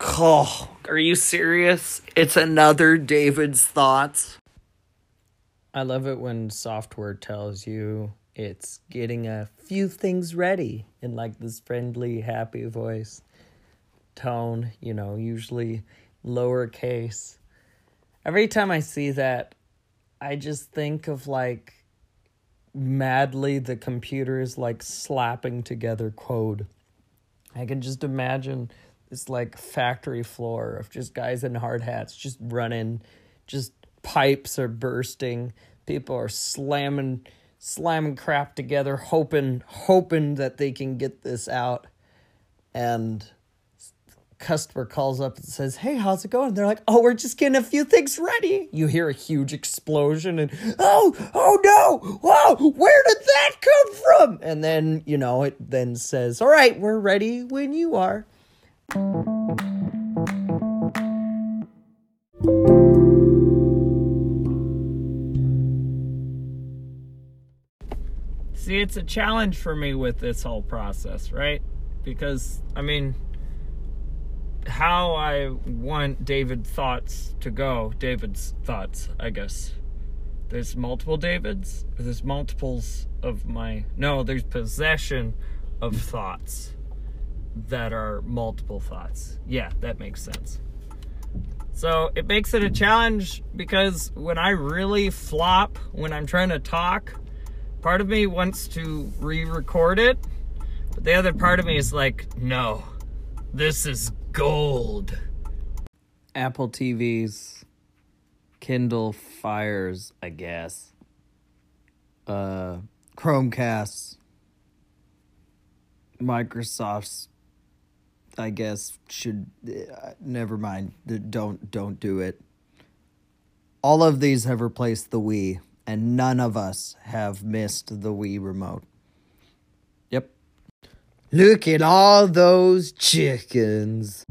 Oh, are you serious? It's another David's thoughts. I love it when software tells you it's getting a few things ready in like this friendly, happy voice tone, you know, usually lowercase. Every time I see that, I just think of like madly the computer is like slapping together code. I can just imagine this like factory floor of just guys in hard hats just running, just pipes are bursting, people are slamming slamming crap together, hoping hoping that they can get this out. And customer calls up and says, Hey, how's it going? They're like, Oh, we're just getting a few things ready. You hear a huge explosion and, Oh, oh no, whoa, where did that come from? And then, you know, it then says, All right, we're ready when you are. See, it's a challenge for me with this whole process, right? Because, I mean, how I want David thoughts to go, David's thoughts, I guess. There's multiple Davids. There's multiples of my. No, there's possession of thoughts that are multiple thoughts. Yeah, that makes sense. So it makes it a challenge because when I really flop, when I'm trying to talk, part of me wants to re record it, but the other part of me is like, no, this is gold. Apple TVs, Kindle Fires, I guess. Uh, Chromecasts, Microsoft's, I guess should. Uh, never mind. Don't don't do it. All of these have replaced the Wii, and none of us have missed the Wii remote. Yep. Look at all those chickens.